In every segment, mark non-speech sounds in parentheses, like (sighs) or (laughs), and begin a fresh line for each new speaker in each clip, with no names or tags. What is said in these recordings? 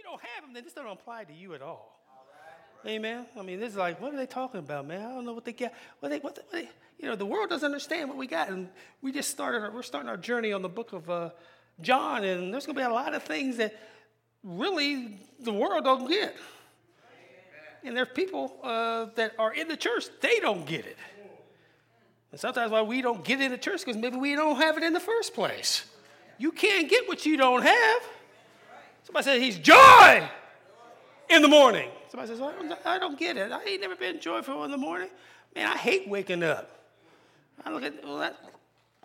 you don't have them, then this doesn't apply to you at all. Amen. I mean, this is like, what are they talking about, man? I don't know what they get. What they, what, they, what they, you know, the world doesn't understand what we got, and we just started. Our, We're starting our journey on the book of uh, John, and there's going to be a lot of things that really the world don't get. And there's people uh, that are in the church, they don't get it. And sometimes why we don't get in the church because maybe we don't have it in the first place. You can't get what you don't have. Somebody says he's joy in the morning. Somebody says, well, I don't get it. I ain't never been joyful in the morning. Man, I hate waking up. I look at well, that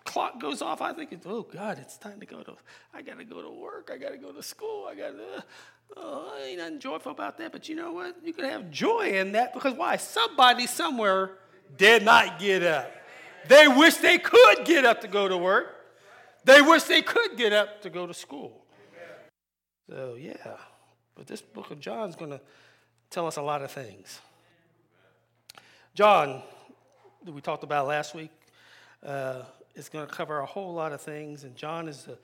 clock goes off. I think, oh God, it's time to go to. I got to go to work. I got to go to school. I got to. Oh, I ain't nothing joyful about that. But you know what? You can have joy in that because why? Somebody somewhere did not get up. They wish they could get up to go to work. They wish they could get up to go to school. So, yeah. But this book of John is going to tell us a lot of things. John, that we talked about last week, uh, is going to cover a whole lot of things. And John is the,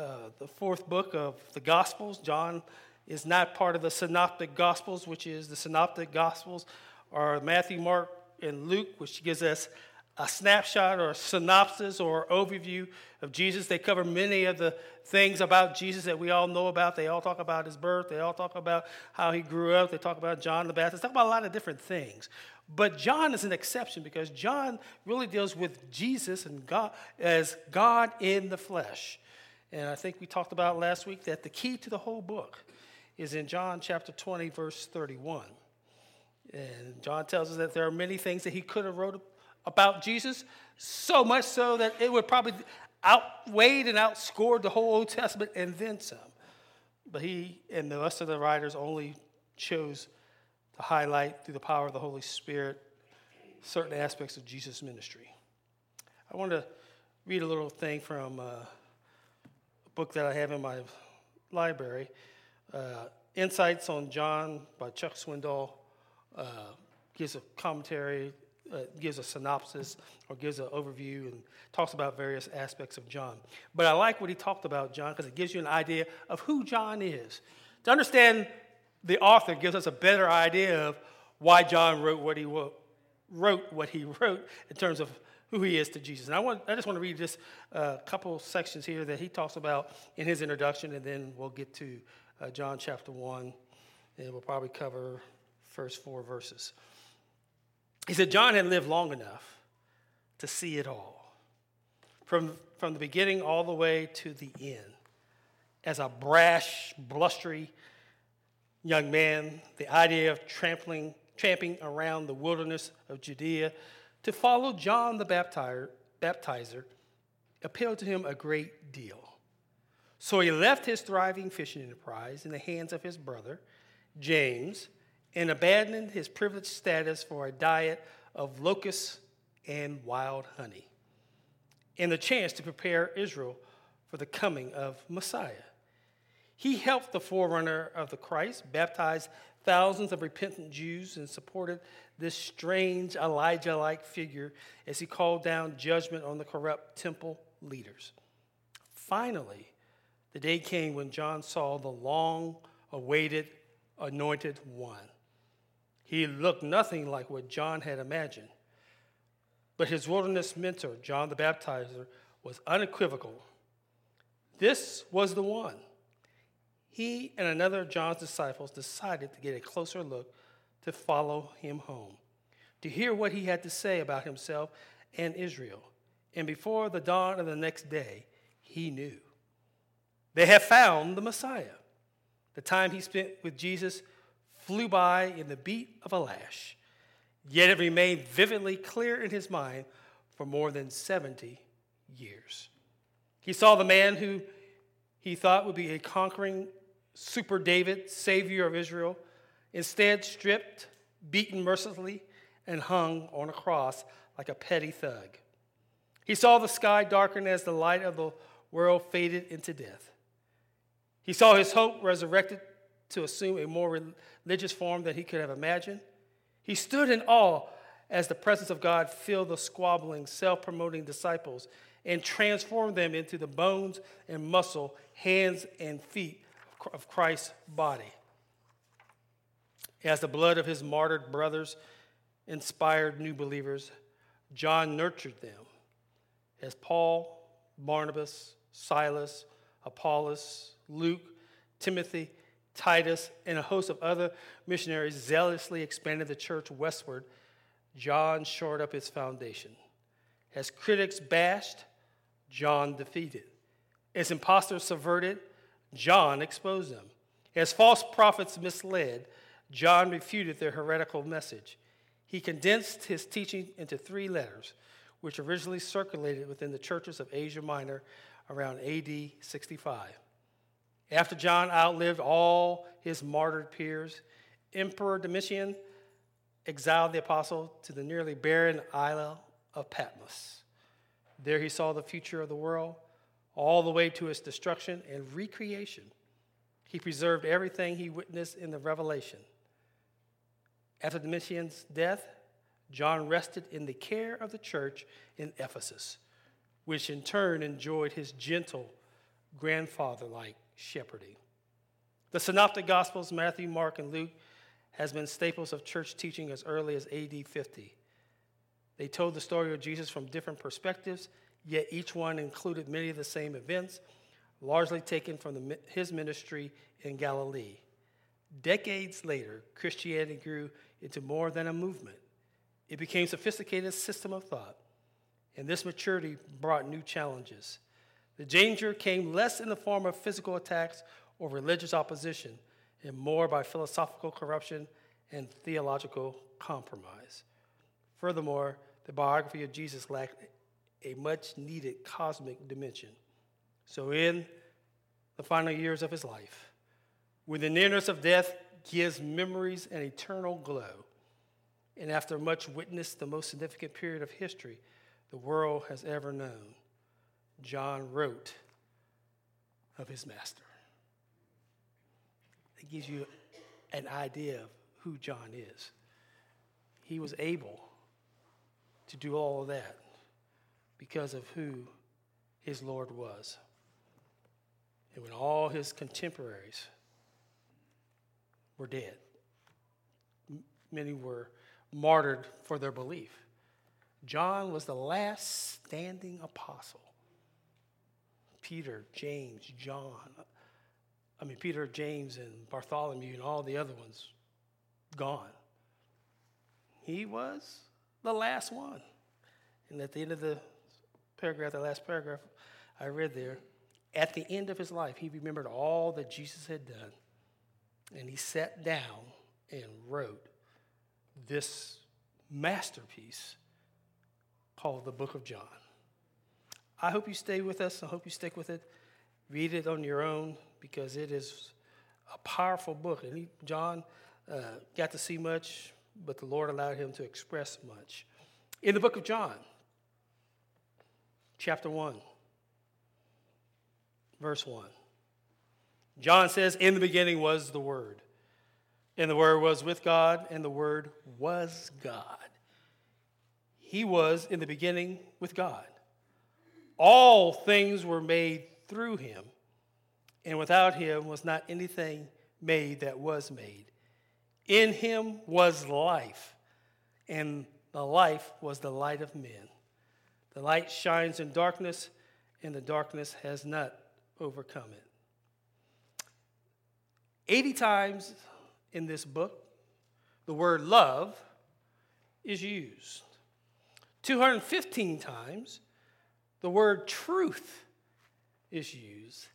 uh, the fourth book of the Gospels. John is not part of the Synoptic Gospels, which is the Synoptic Gospels are Matthew, Mark, and Luke, which gives us a snapshot or a synopsis or overview of Jesus. They cover many of the things about Jesus that we all know about. They all talk about his birth. They all talk about how he grew up. They talk about John the Baptist. They talk about a lot of different things. But John is an exception because John really deals with Jesus and God as God in the flesh. And I think we talked about last week that the key to the whole book is in John chapter 20, verse 31. And John tells us that there are many things that he could have wrote about Jesus, so much so that it would probably outweighed and outscored the whole Old Testament and then some. But he and the rest of the writers only chose to highlight through the power of the Holy Spirit certain aspects of Jesus' ministry. I want to read a little thing from uh, a book that I have in my library uh, Insights on John by Chuck Swindoll. Uh, gives a commentary uh, gives a synopsis or gives an overview and talks about various aspects of John. But I like what he talked about John because it gives you an idea of who John is. To understand the author gives us a better idea of why John wrote what he wrote, wrote what he (laughs) wrote in terms of who he is to Jesus. And I, want, I just want to read just a couple sections here that he talks about in his introduction, and then we'll get to uh, John chapter 1, and we'll probably cover first four verses. He said John had lived long enough to see it all, from, from the beginning all the way to the end. As a brash, blustery young man, the idea of trampling, tramping around the wilderness of Judea to follow John the baptizer, baptizer appealed to him a great deal. So he left his thriving fishing enterprise in the hands of his brother, James, and abandoned his privileged status for a diet of locusts and wild honey, and the chance to prepare Israel for the coming of Messiah. He helped the forerunner of the Christ, baptized thousands of repentant Jews, and supported this strange Elijah like figure as he called down judgment on the corrupt temple leaders. Finally, the day came when John saw the long awaited anointed one he looked nothing like what John had imagined. But his wilderness mentor, John the Baptizer, was unequivocal. This was the one. He and another of John's disciples decided to get a closer look to follow him home, to hear what he had to say about himself and Israel. And before the dawn of the next day, he knew. They had found the Messiah. The time he spent with Jesus flew by in the beat of a lash, yet it remained vividly clear in his mind for more than 70 years. He saw the man who he thought would be a conquering super David, savior of Israel, instead stripped, beaten mercilessly, and hung on a cross like a petty thug. He saw the sky darken as the light of the world faded into death. He saw his hope resurrected to assume a more religious form than he could have imagined. He stood in awe as the presence of God filled the squabbling, self promoting disciples and transformed them into the bones and muscle, hands and feet of Christ's body. As the blood of his martyred brothers inspired new believers, John nurtured them. As Paul, Barnabas, Silas, Apollos, Luke, Timothy, Titus, and a host of other missionaries zealously expanded the church westward, John shored up its foundation. As critics bashed, John defeated. As impostors subverted, John exposed them. As false prophets misled, John refuted their heretical message. He condensed his teaching into three letters, which originally circulated within the churches of Asia Minor around AD 65. After John outlived all his martyred peers, Emperor Domitian exiled the apostle to the nearly barren isle of Patmos. There he saw the future of the world, all the way to its destruction and recreation. He preserved everything he witnessed in the revelation. After Domitian's death, John rested in the care of the church in Ephesus, which in turn enjoyed his gentle, grandfather like shepherding. The Synoptic Gospels, Matthew, Mark, and Luke, has been staples of church teaching as early as AD 50. They told the story of Jesus from different perspectives, yet each one included many of the same events, largely taken from the, his ministry in Galilee. Decades later, Christianity grew into more than a movement. It became a sophisticated system of thought, and this maturity brought new challenges. The danger came less in the form of physical attacks or religious opposition, and more by philosophical corruption and theological compromise. Furthermore, the biography of Jesus lacked a much needed cosmic dimension. So, in the final years of his life, when the nearness of death gives memories an eternal glow, and after much witness, the most significant period of history the world has ever known, John wrote of his master. It gives you an idea of who John is. He was able to do all of that because of who his Lord was. And when all his contemporaries were dead, many were martyred for their belief. John was the last standing apostle. Peter, James, John, I mean, Peter, James, and Bartholomew, and all the other ones gone. He was the last one. And at the end of the paragraph, the last paragraph I read there, at the end of his life, he remembered all that Jesus had done. And he sat down and wrote this masterpiece called the Book of John. I hope you stay with us. I hope you stick with it. Read it on your own because it is a powerful book. And he, John uh, got to see much, but the Lord allowed him to express much. In the book of John, chapter 1, verse 1, John says, In the beginning was the Word, and the Word was with God, and the Word was God. He was in the beginning with God. All things were made through him, and without him was not anything made that was made. In him was life, and the life was the light of men. The light shines in darkness, and the darkness has not overcome it. 80 times in this book, the word love is used. 215 times, the word truth is used.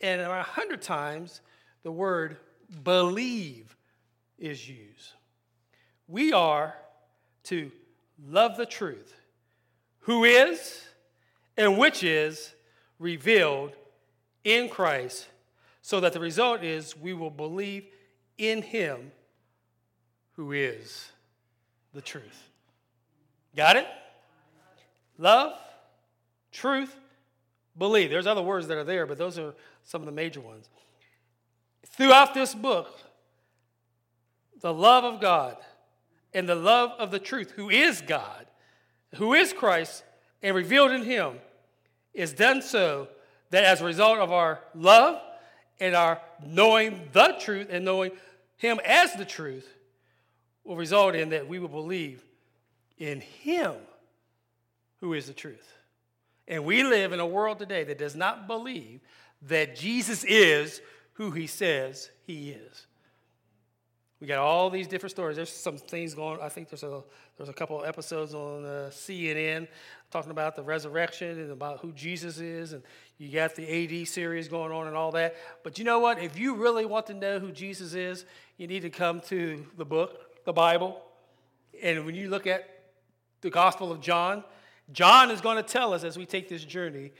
And a hundred times, the word believe is used. We are to love the truth, who is and which is revealed in Christ, so that the result is we will believe in Him who is the truth. Got it? Love, truth, believe. There's other words that are there, but those are some of the major ones. Throughout this book, the love of God and the love of the truth, who is God, who is Christ, and revealed in Him, is done so that as a result of our love and our knowing the truth and knowing Him as the truth will result in that we will believe in Him who is the truth. And we live in a world today that does not believe that Jesus is who He says He is. We got all these different stories. There's some things going. I think there's a there's a couple of episodes on uh, CNN talking about the resurrection and about who Jesus is, and you got the AD series going on and all that. But you know what? If you really want to know who Jesus is, you need to come to the book, the Bible, and when you look at the Gospel of John, John is going to tell us as we take this journey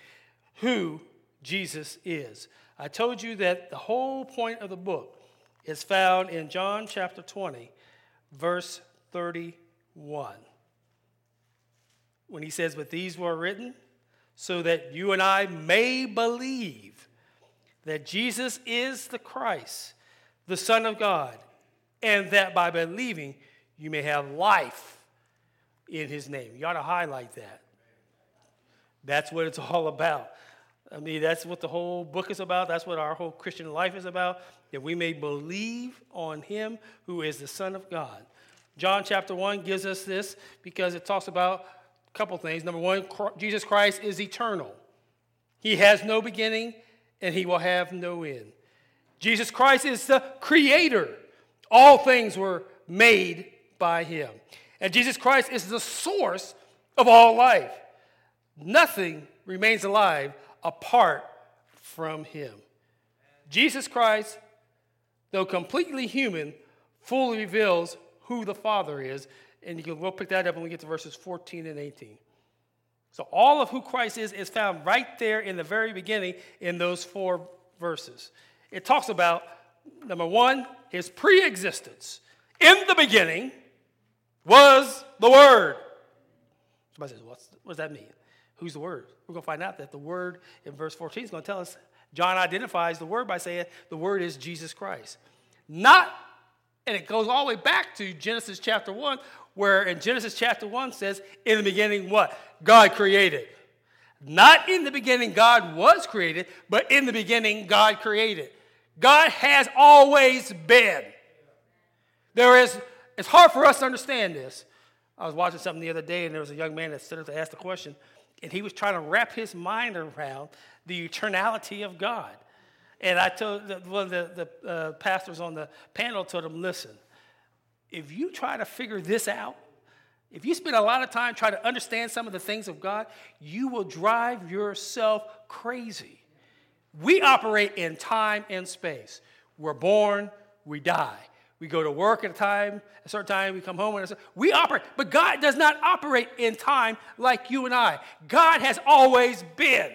who Jesus is. I told you that the whole point of the book is found in John chapter 20, verse 31. When he says, But these were written so that you and I may believe that Jesus is the Christ, the Son of God, and that by believing you may have life in his name. You ought to highlight that. That's what it's (laughs) all about. I mean, that's what the whole book is about. That's what our whole Christian life is about, that we may believe on him who is the Son of God. John chapter 1 gives us this because it talks about a couple things. Number one, Jesus Christ is eternal, he has no beginning and he will have no end. Jesus Christ is the creator, all things were made by him. And Jesus Christ is the source of all life. Nothing remains alive apart from him. Jesus Christ, though completely human, fully reveals who the Father is. And you can, we'll pick that up when we get to verses 14 and 18. So, all of who Christ is is found right there in the very beginning in those four verses. It talks about, number one, his pre existence. In the beginning was the Word. Somebody says, what does that mean? Who's the Word? We're going to find out that the Word in verse 14 is going to tell us. John identifies the Word by saying the Word is Jesus Christ. Not, and it goes all the way back to Genesis chapter 1, where in Genesis chapter 1 says, In the beginning, what? God created. Not in the beginning, God was created, but in the beginning, God created. God has always been. There is, it's hard for us to understand this. I was watching something the other day, and there was a young man that stood up to ask the question and he was trying to wrap his mind around the eternality of God. And I told the, one of the, the uh, pastors on the panel told him, listen, if you try to figure this out, if you spend a lot of time trying to understand some of the things of God, you will drive yourself crazy. We operate in time and space. We're born, we die. We go to work at a time, a certain time, we come home and we operate. But God does not operate in time like you and I. God has always been.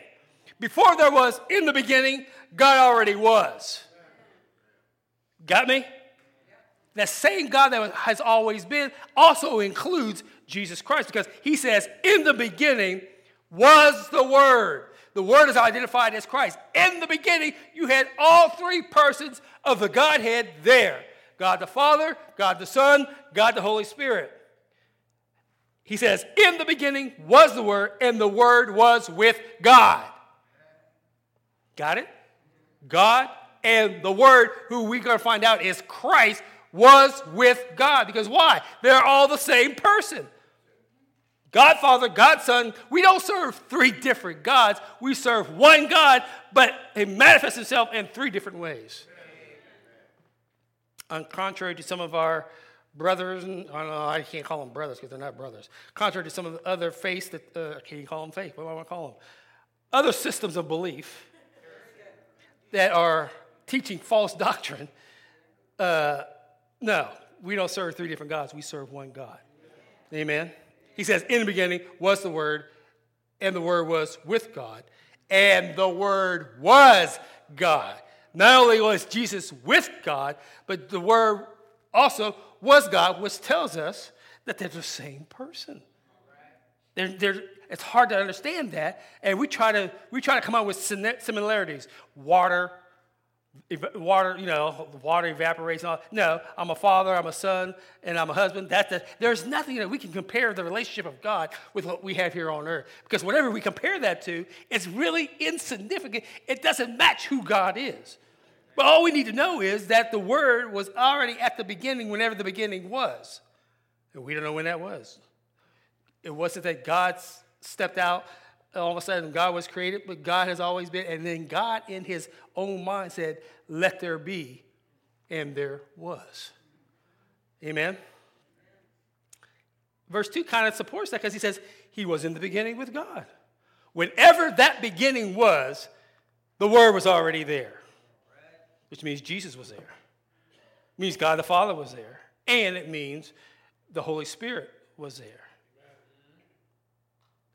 Before there was in the beginning, God already was. Got me? That same God that has always been also includes Jesus Christ because he says, In the beginning was the Word. The Word is identified as Christ. In the beginning, you had all three persons of the Godhead there. God the Father, God the Son, God the Holy Spirit. He says, In the beginning was the Word, and the Word was with God. Got it? God and the Word, who we're going to find out is Christ, was with God. Because why? They're all the same person. God Father, God Son, we don't serve three different gods. We serve one God, but He manifests Himself in three different ways contrary to some of our brothers, and I can't call them brothers because they're not brothers. Contrary to some of the other faiths that, uh, can you call them faith? What do I want to call them? Other systems of belief that are teaching false doctrine. Uh, no, we don't serve three different gods. We serve one God. Amen. He says, In the beginning was the Word, and the Word was with God, and the Word was God. Not only was Jesus with God, but the Word also was God, which tells us that they're the same person. They're, they're, it's hard to understand that, and we try to we try to come up with similarities. Water, water, you know, water evaporates. And all. No, I'm a father, I'm a son, and I'm a husband. There's nothing that we can compare the relationship of God with what we have here on earth, because whatever we compare that to, it's really insignificant. It doesn't match who God is. But all we need to know is that the Word was already at the beginning, whenever the beginning was. And we don't know when that was. It wasn't that God stepped out, all of a sudden God was created, but God has always been. And then God, in his own mind, said, Let there be. And there was. Amen. Verse 2 kind of supports that because he says, He was in the beginning with God. Whenever that beginning was, the Word was already there, which means Jesus was there. It means God the Father was there. And it means the Holy Spirit was there.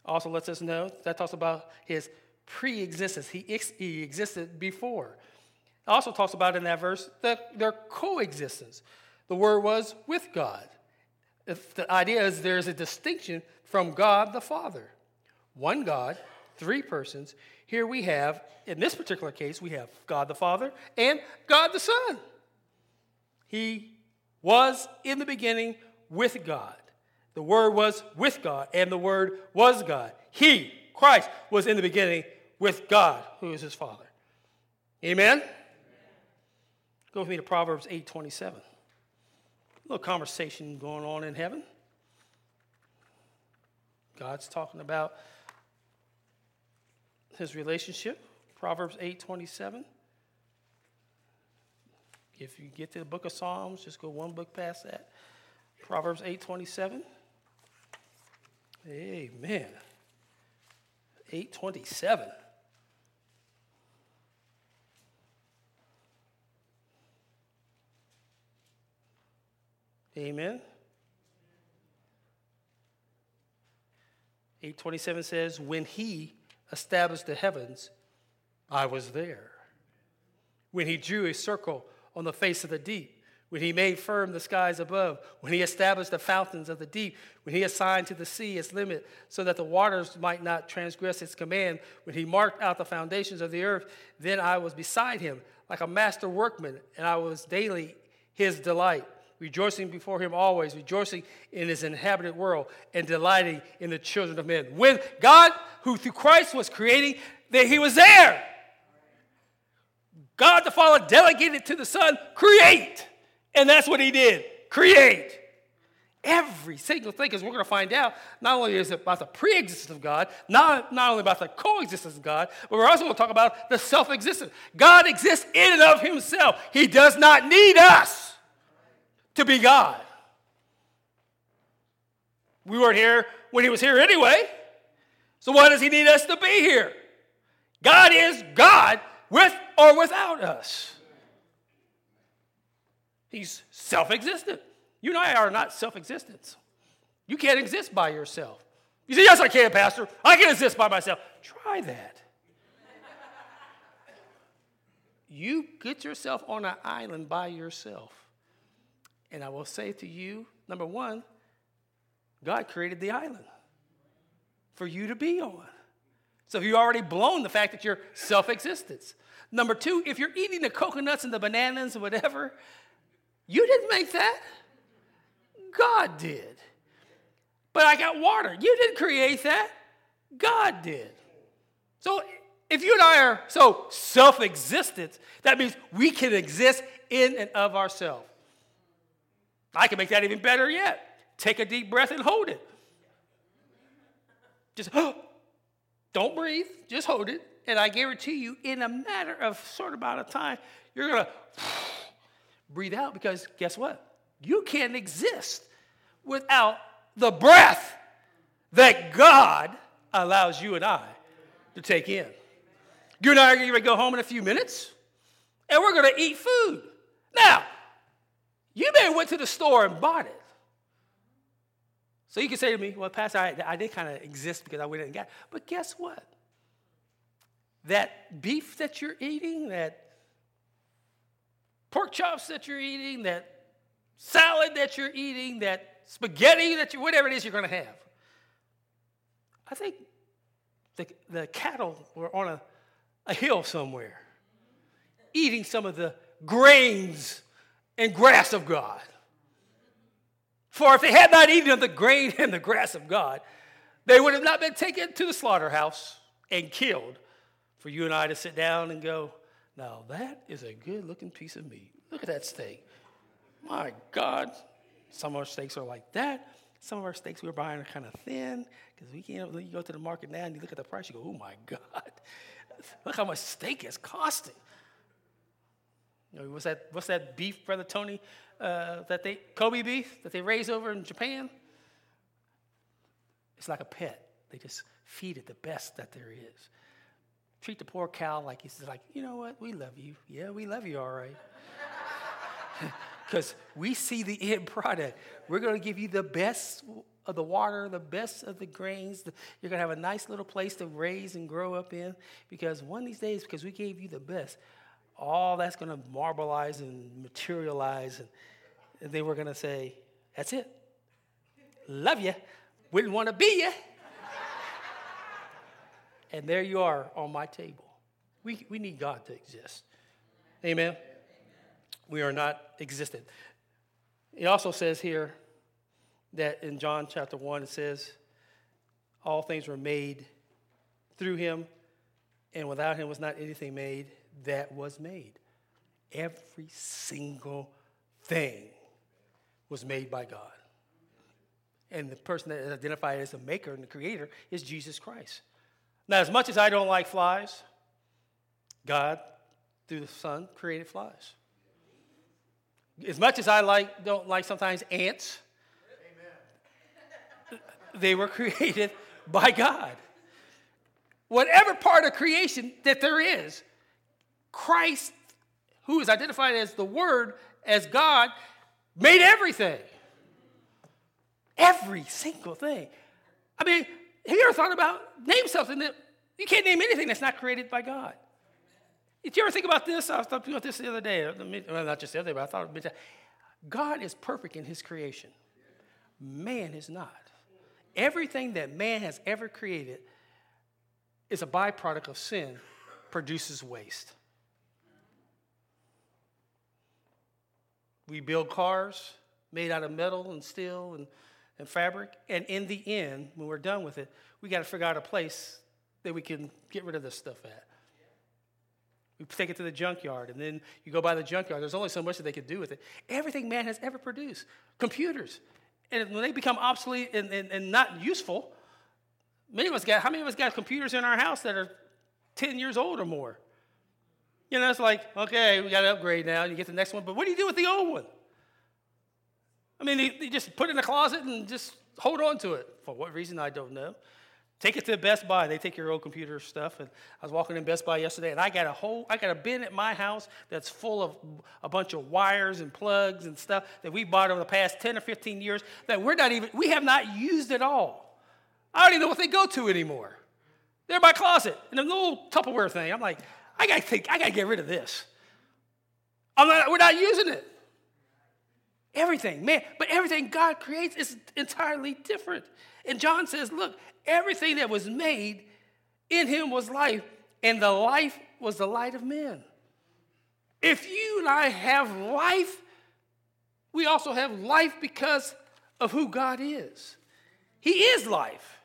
Also lets us know that talks about his pre existence. He, ex- he existed before. Also talks about in that verse that their coexistence. The word was with God. If the idea is there's a distinction from God the Father. One God, three persons. Here we have, in this particular case, we have God the Father and God the Son. He was in the beginning with God. The Word was with God, and the Word was God. He, Christ, was in the beginning with God, who is his Father. Amen? Go with me to Proverbs 8 27. A little conversation going on in heaven. God's talking about his relationship. Proverbs 8 27. If you get to the book of Psalms, just go one book past that. Proverbs 8 27. Amen. 827. Amen. 827 says, When he established the heavens, I was there. When he drew a circle on the face of the deep, when he made firm the skies above, when he established the fountains of the deep, when he assigned to the sea its limit so that the waters might not transgress its command, when he marked out the foundations of the earth, then I was beside him like a master workman, and I was daily his delight, rejoicing before him always, rejoicing in his inhabited world, and delighting in the children of men. When God, who through Christ was creating, that he was there. God the Father delegated to the Son, create. And that's what he did create. Every single thing, because we're going to find out, not only is it about the pre existence of God, not, not only about the coexistence of God, but we're also going to talk about the self existence. God exists in and of himself, he does not need us to be God. We weren't here when he was here anyway. So why does he need us to be here? God is God with or without us. He's self existent. You and I are not self existent. You can't exist by yourself. You say, Yes, I can, Pastor. I can exist by myself. Try that. you get yourself on an island by yourself. And I will say to you, number one, God created the island for you to be on. So you already blown the fact that you're self existence. Number two, if you're eating the coconuts and the bananas or whatever, you didn't make that. God did. But I got water. You didn't create that. God did. So if you and I are so self existent, that means we can exist in and of ourselves. I can make that even better yet. Take a deep breath and hold it. Just (gasps) don't breathe, just hold it. And I guarantee you, in a matter of sort of amount of time, you're gonna (sighs) breathe out because guess what? You can't exist without the breath that God allows you and I to take in. You and I are going to go home in a few minutes, and we're going to eat food. Now, you may have went to the store and bought it. So you can say to me, well, Pastor, I, I did kind of exist because I went and got it. But guess what? That beef that you're eating, that pork chops that you're eating, that salad that you're eating, that spaghetti that you, whatever it is you're going to have. I think the, the cattle were on a, a hill somewhere eating some of the grains and grass of God. For if they had not eaten of the grain (laughs) and the grass of God, they would have not been taken to the slaughterhouse and killed for you and I to sit down and go, Now that is a good looking piece of meat. Look at that steak. My God. Some of our steaks are like that. Some of our steaks we're buying are kind of thin because we can't. You go to the market now and you look at the price, you go, "Oh my God, (laughs) look how much steak is costing." You know, what's that? What's that beef, brother Tony? Uh, that they Kobe beef that they raise over in Japan. It's like a pet. They just feed it the best that there is. Treat the poor cow like he's like, you know what? We love you. Yeah, we love you, all right. (laughs) Because we see the end product. We're going to give you the best of the water, the best of the grains. You're going to have a nice little place to raise and grow up in. Because one of these days, because we gave you the best, all that's going to marbleize and materialize. And, they were going to say, that's it. Love you. Wouldn't want to be you. and there you are on my table. We, we need God to exist. Amen. We are not existent. It also says here that in John chapter 1, it says, All things were made through him, and without him was not anything made that was made. Every single thing was made by God. And the person that is identified as the maker and the creator is Jesus Christ. Now, as much as I don't like flies, God, through the Son, created flies. As much as I like don't like sometimes ants, Amen. they were (laughs) created by God. Whatever part of creation that there is, Christ, who is identified as the Word, as God, made everything. Every single thing. I mean, have you ever thought about name something that you can't name anything that's not created by God? Did you ever think about this? I was talking about this the other day. Well, not just the other day, but I thought about. God is perfect in his creation. Man is not. Everything that man has ever created is a byproduct of sin, produces waste. We build cars made out of metal and steel and and fabric. And in the end, when we're done with it, we got to figure out a place that we can get rid of this stuff at. We take it to the junkyard, and then you go by the junkyard. There's only so much that they can do with it. Everything man has ever produced, computers. And when they become obsolete and, and, and not useful, many of us got, how many of us got computers in our house that are 10 years old or more? You know, it's like, okay, we got to upgrade now. You get the next one, but what do you do with the old one? I mean, you, they just put it in a closet and just hold on to it. For what reason, I don't know. Take it to Best Buy. They take your old computer stuff. And I was walking in Best Buy yesterday, and I got a whole, I got a bin at my house that's full of a bunch of wires and plugs and stuff that we bought over the past 10 or 15 years that we're not even, we have not used at all. I don't even know what they go to anymore. They're in my closet in a little Tupperware thing. I'm like, I gotta think, I gotta get rid of this. Not, we're not using it. Everything, man. But everything God creates is entirely different. And John says, look, everything that was made in him was life, and the life was the light of men. If you and I have life, we also have life because of who God is. He is life.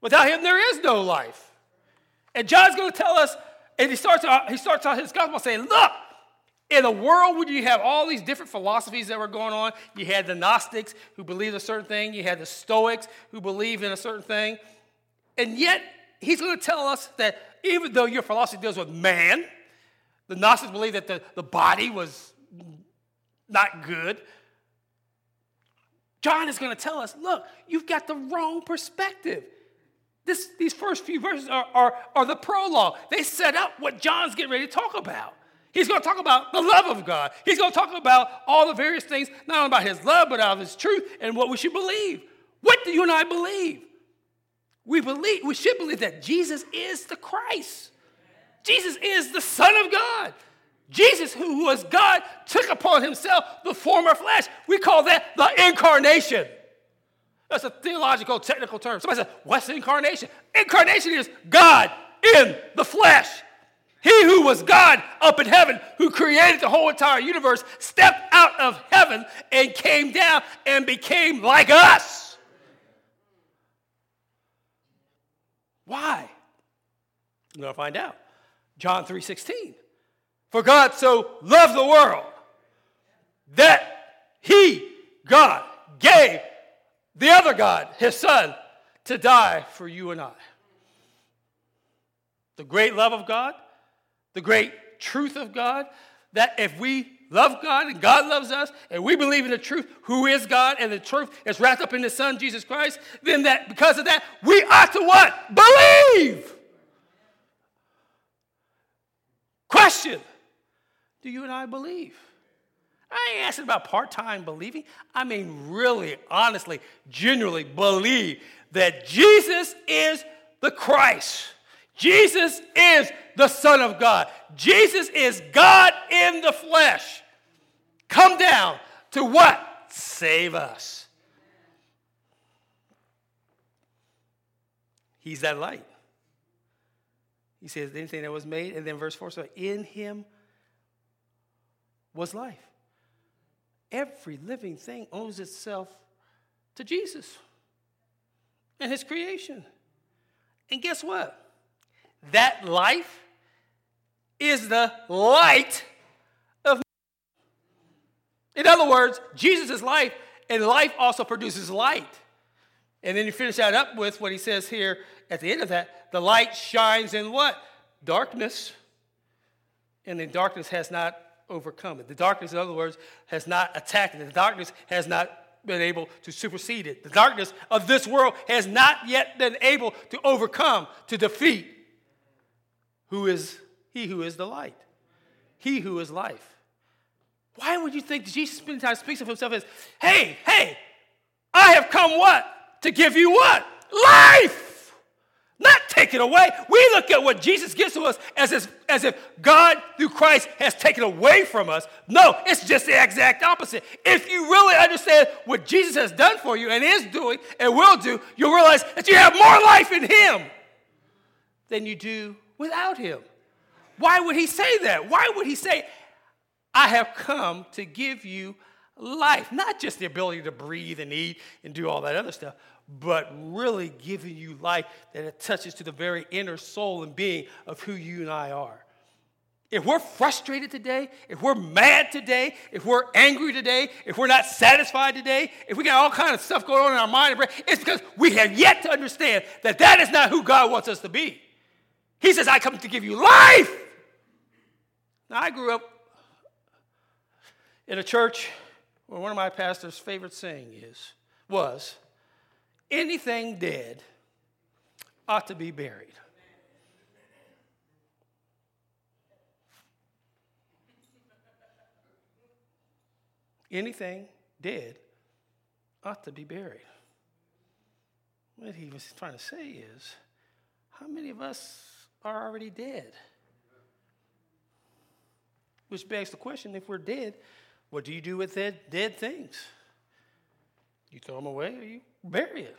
Without him, there is no life. And John's going to tell us, and he starts, he starts out his gospel saying, Look, in a world where you have all these different philosophies that were going on, you had the Gnostics who believed a certain thing, you had the Stoics who believed in a certain thing, and yet he's going to tell us that even though your philosophy deals with man, the Gnostics believed that the, the body was not good. John is going to tell us look, you've got the wrong perspective. This, these first few verses are, are, are the prologue. They set up what John's getting ready to talk about. He's going to talk about the love of God. He's going to talk about all the various things, not only about his love, but of his truth and what we should believe. What do you and I believe? We believe, we should believe that Jesus is the Christ. Jesus is the Son of God. Jesus, who was God, took upon himself the form of flesh. We call that the incarnation. That's a theological, technical term. Somebody says, What's incarnation? Incarnation is God in the flesh. He who was God up in heaven, who created the whole entire universe, stepped out of heaven and came down and became like us. Why? We're going to find out. John 3:16. For God so loved the world that he, God, gave the other God, his son, to die for you and I. The great love of God, the great truth of God, that if we love God and God loves us and we believe in the truth, who is God, and the truth is wrapped up in the Son, Jesus Christ, then that because of that, we ought to what? Believe. Question Do you and I believe? I ain't asking about part time believing. I mean, really, honestly, genuinely believe that Jesus is the Christ. Jesus is the Son of God. Jesus is God in the flesh. Come down to what? Save us. He's that light. He says, anything that was made, and then verse 4 so in him was life. Every living thing owes itself to Jesus and his creation. And guess what? That life is the light of In other words, Jesus is life, and life also produces light. And then you finish that up with what he says here at the end of that the light shines in what? Darkness. And the darkness has not overcome it. The darkness, in other words, has not attacked it. The darkness has not been able to supersede it. The darkness of this world has not yet been able to overcome, to defeat who is he who is the light, he who is life. Why would you think Jesus many times speaks of himself as, hey, hey, I have come what? To give you what? Life! Not taken away. We look at what Jesus gives to us as if, as if God, through Christ, has taken away from us. No, it's just the exact opposite. If you really understand what Jesus has done for you and is doing and will do, you'll realize that you have more life in Him than you do without Him. Why would He say that? Why would He say, I have come to give you life? Not just the ability to breathe and eat and do all that other stuff, but really giving you life that it touches to the very inner soul and being of who you and I are. If we're frustrated today, if we're mad today, if we're angry today, if we're not satisfied today, if we got all kind of stuff going on in our mind it's because we have yet to understand that that is not who God wants us to be. He says, I come to give you life. Now, I grew up in a church where one of my pastor's favorite saying is, was, anything dead ought to be buried. Anything dead ought to be buried. What he was trying to say is, how many of us are already dead? Which begs the question if we're dead, what do you do with dead, dead things? You throw them away or you bury it.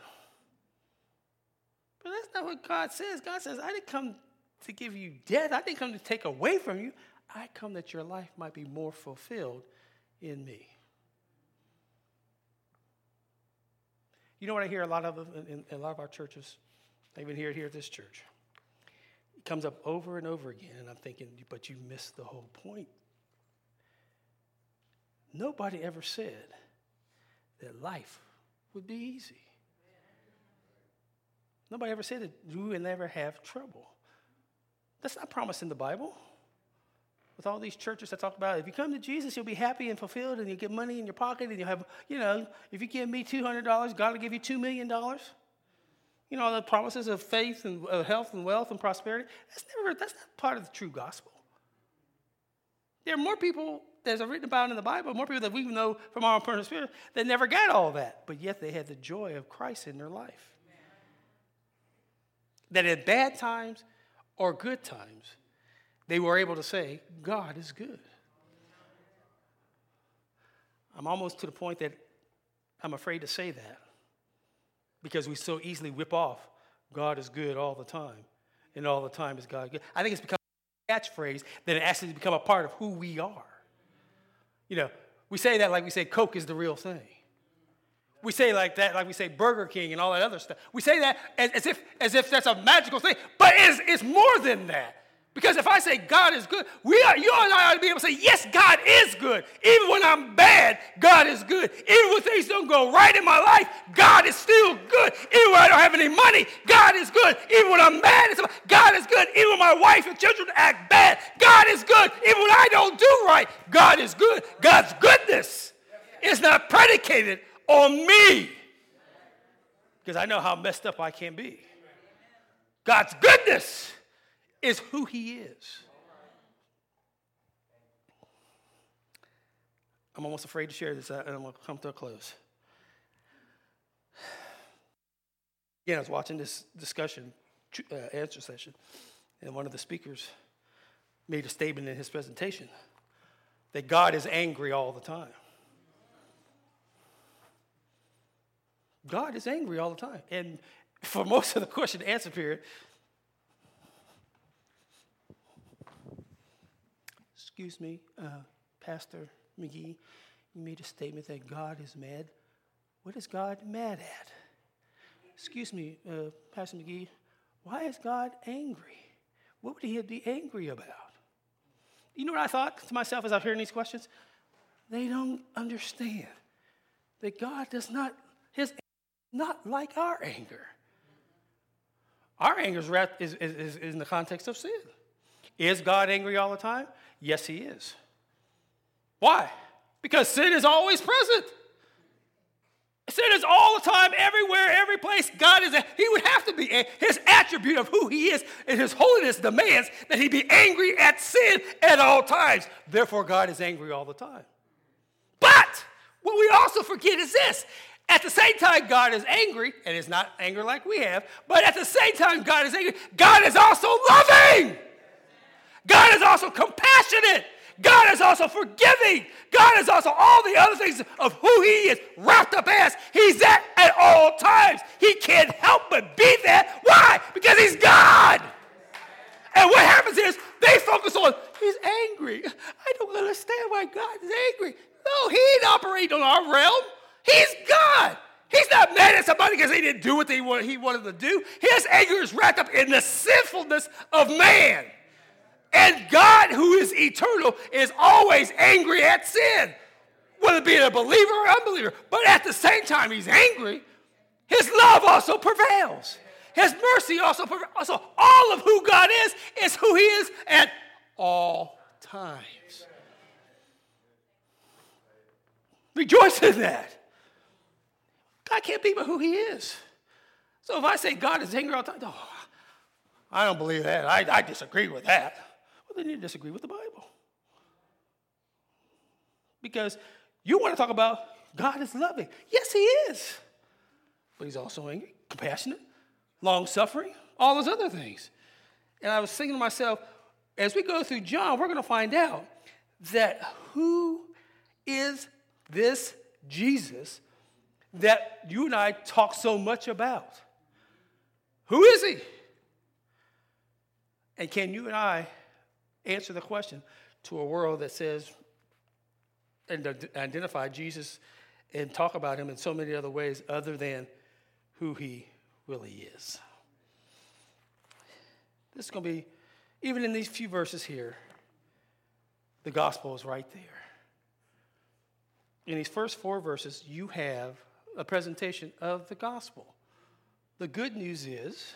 But that's not what God says. God says, I didn't come to give you death, I didn't come to take away from you. I come that your life might be more fulfilled in me. You know what I hear a lot of in, in a lot of our churches? I even hear it here at this church. It comes up over and over again, and I'm thinking, but you missed the whole point. Nobody ever said that life would be easy. Nobody ever said that you will never have trouble. That's not promised in the Bible. With all these churches that talk about if you come to Jesus, you'll be happy and fulfilled and you'll get money in your pocket and you'll have, you know, if you give me $200, God will give you $2 million. You know, the promises of faith and uh, health and wealth and prosperity. That's never, that's not part of the true gospel. There are more people that's written about in the Bible, more people that we know from our own personal experience that never got all that, but yet they had the joy of Christ in their life. That in bad times or good times, they were able to say, God is good. I'm almost to the point that I'm afraid to say that because we so easily whip off God is good all the time, and all the time is God good. I think it's become a catchphrase that it actually become a part of who we are. You know, we say that like we say Coke is the real thing. We say like that, like we say Burger King and all that other stuff. We say that as, as if, as if that's a magical thing, but it's, it's more than that. Because if I say God is good, we are, you and I ought to be able to say, yes, God is good. Even when I'm bad, God is good. Even when things don't go right in my life, God is still good. Even when I don't have any money, God is good. Even when I'm mad, God is good. Even when my wife and children act bad, God is good. Even when I don't do right, God is good. God's goodness is not predicated on me. Because I know how messed up I can be. God's goodness is who he is. I'm almost afraid to share this, and I'm going to come to a close. Again, I was watching this discussion uh, answer session, and one of the speakers made a statement in his presentation that God is angry all the time. God is angry all the time. And for most of the question and answer period, Excuse me, uh, Pastor McGee, you made a statement that God is mad. What is God mad at? Excuse me, uh, Pastor McGee, why is God angry? What would he be angry about? You know what I thought to myself as I was hearing these questions? They don't understand that God does not, his not like our anger. Our anger is, is, is, is in the context of sin. Is God angry all the time? Yes, he is. Why? Because sin is always present. Sin is all the time, everywhere, every place. God is, he would have to be. Eh, his attribute of who he is and his holiness demands that he be angry at sin at all times. Therefore, God is angry all the time. But what we also forget is this. At the same time, God is angry, and it's not anger like we have, but at the same time, God is angry. God is also loving. God is also compassionate. God is also forgiving. God is also all the other things of who He is wrapped up as. He's that at all times. He can't help but be that. Why? Because He's God. And what happens is they focus on, He's angry. I don't understand why God is angry. No, He ain't operating on our realm. He's God. He's not mad at somebody because he didn't do what he wanted to do. His anger is wrapped up in the sinfulness of man. And God, who is eternal, is always angry at sin, whether it be a believer or unbeliever. But at the same time, He's angry. His love also prevails. His mercy also prevails. So all of who God is is who He is at all times. Rejoice in that. God can't be but who He is. So if I say God is angry all the time, oh, I don't believe that. I, I disagree with that. Well, then you disagree with the Bible. Because you want to talk about God is loving. Yes, He is. But He's also angry, compassionate, long suffering, all those other things. And I was thinking to myself, as we go through John, we're going to find out that who is this Jesus that you and I talk so much about? Who is he? And can you and I answer the question to a world that says and identify Jesus and talk about him in so many other ways other than who he really is. This is going to be, even in these few verses here, the gospel is right there. In these first four verses, you have a presentation of the gospel. The good news is,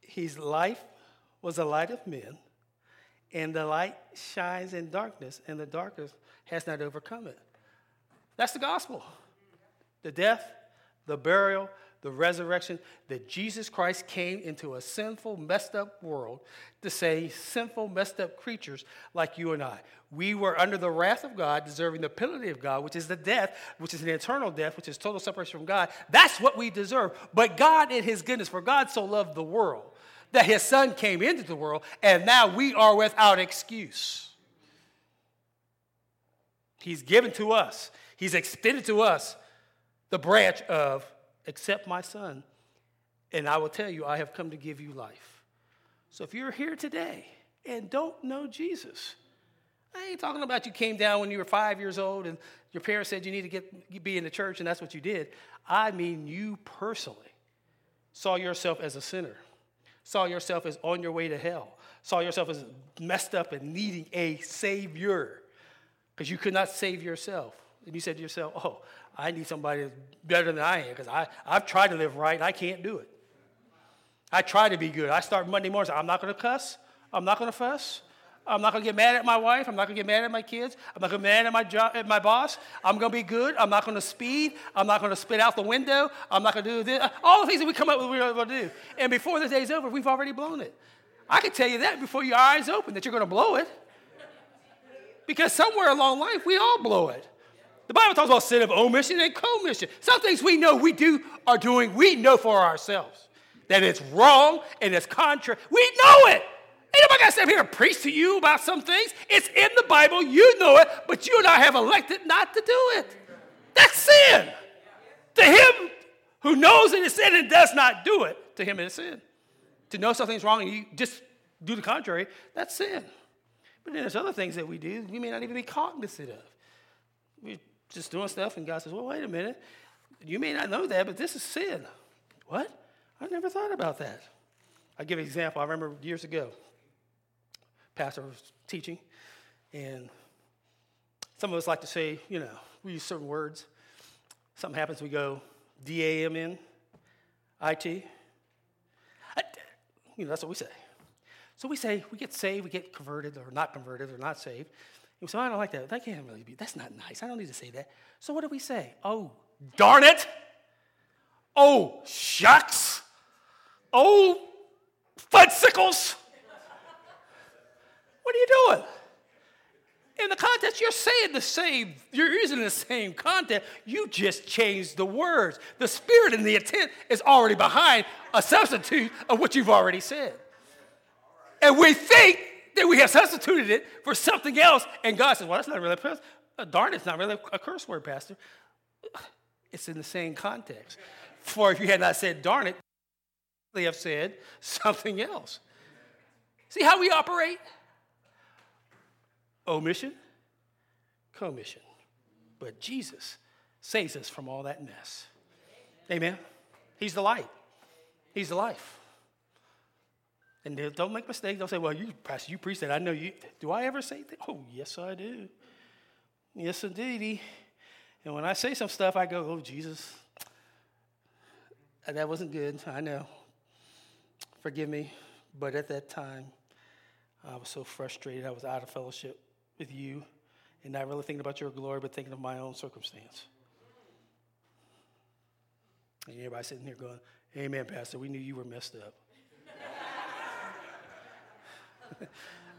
his life was a light of men, and the light shines in darkness, and the darkness has not overcome it. That's the gospel. The death, the burial, the resurrection, that Jesus Christ came into a sinful, messed up world to save sinful, messed up creatures like you and I. We were under the wrath of God, deserving the penalty of God, which is the death, which is an eternal death, which is total separation from God. That's what we deserve. But God, in His goodness, for God so loved the world that his son came into the world, and now we are without excuse. He's given to us, he's extended to us the branch of, accept my son, and I will tell you, I have come to give you life. So if you're here today and don't know Jesus, I ain't talking about you came down when you were five years old and your parents said you need to get, be in the church and that's what you did. I mean, you personally saw yourself as a sinner saw yourself as on your way to hell, saw yourself as messed up and needing a savior because you could not save yourself. And you said to yourself, oh, I need somebody better than I am because I've tried to live right and I can't do it. I try to be good. I start Monday mornings, I'm not going to cuss, I'm not going to fuss. I'm not going to get mad at my wife. I'm not going to get mad at my kids. I'm not going to get mad at my, job, at my boss. I'm going to be good. I'm not going to speed. I'm not going to spit out the window. I'm not going to do this. All the things that we come up with, we're going to do. And before the day's over, we've already blown it. I can tell you that before your eyes open that you're going to blow it. Because somewhere along life, we all blow it. The Bible talks about sin of omission and commission. Some things we know we do are doing, we know for ourselves that it's wrong and it's contrary. We know it. Ain't nobody got to stand here and preach to you about some things. It's in the Bible. You know it, but you and I have elected not to do it. That's sin. To him who knows it is sin and does not do it, to him it is sin. To know something's wrong and you just do the contrary, that's sin. But then there's other things that we do we may not even be cognizant of. We're just doing stuff, and God says, Well, wait a minute. You may not know that, but this is sin. What? I never thought about that. I'll give an example. I remember years ago, pastor was teaching, and some of us like to say, you know, we use certain words. Something happens, we go D A M N I T. You know, that's what we say. So we say, we get saved, we get converted, or not converted, or not saved. And so oh, I don't like that. That can't really be, that's not nice. I don't need to say that. So what do we say? Oh, darn it. Oh, shucks. Oh, fudgesicles. What are you doing? In the context, you're saying the same, you're using the same content. You just changed the words. The spirit and the intent is already behind a substitute of what you've already said. And we think that we have substituted it for something else. And God says, well, that's not really a uh, darn, it's not really a curse word, Pastor. It's in the same context. For if you had not said darn it, they have said something else. See how we operate? Omission, commission. But Jesus saves us from all that mess. Amen. He's the light. He's the life. And don't make mistakes. Don't say, well, you, Pastor, you preach that. I know you. Do I ever say that? Oh, yes, I do. Yes, indeed. And when I say some stuff, I go, oh, Jesus, uh, that wasn't good. I know. Forgive me. But at that time, I was so frustrated. I was out of fellowship with you and not really thinking about your glory, but thinking of my own circumstance. And everybody sitting here going, Amen, Pastor. We knew you were messed up. (laughs)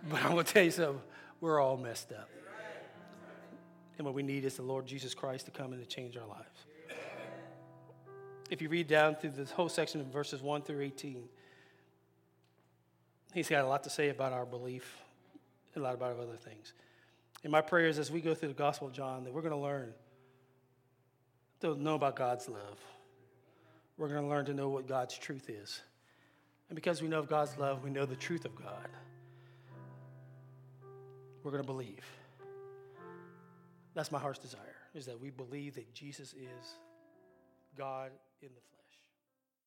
but I'm going to tell you something. We're all messed up. And what we need is the Lord Jesus Christ to come and to change our lives. If you read down through this whole section of verses 1 through 18, he's got a lot to say about our belief a lot about other things. And my prayer is as we go through the Gospel of John that we're going to learn to know about God's love. We're going to learn to know what God's truth is. And because we know of God's love, we know the truth of God we're going to believe. That's my heart's desire, is that we believe that Jesus is God in the flesh.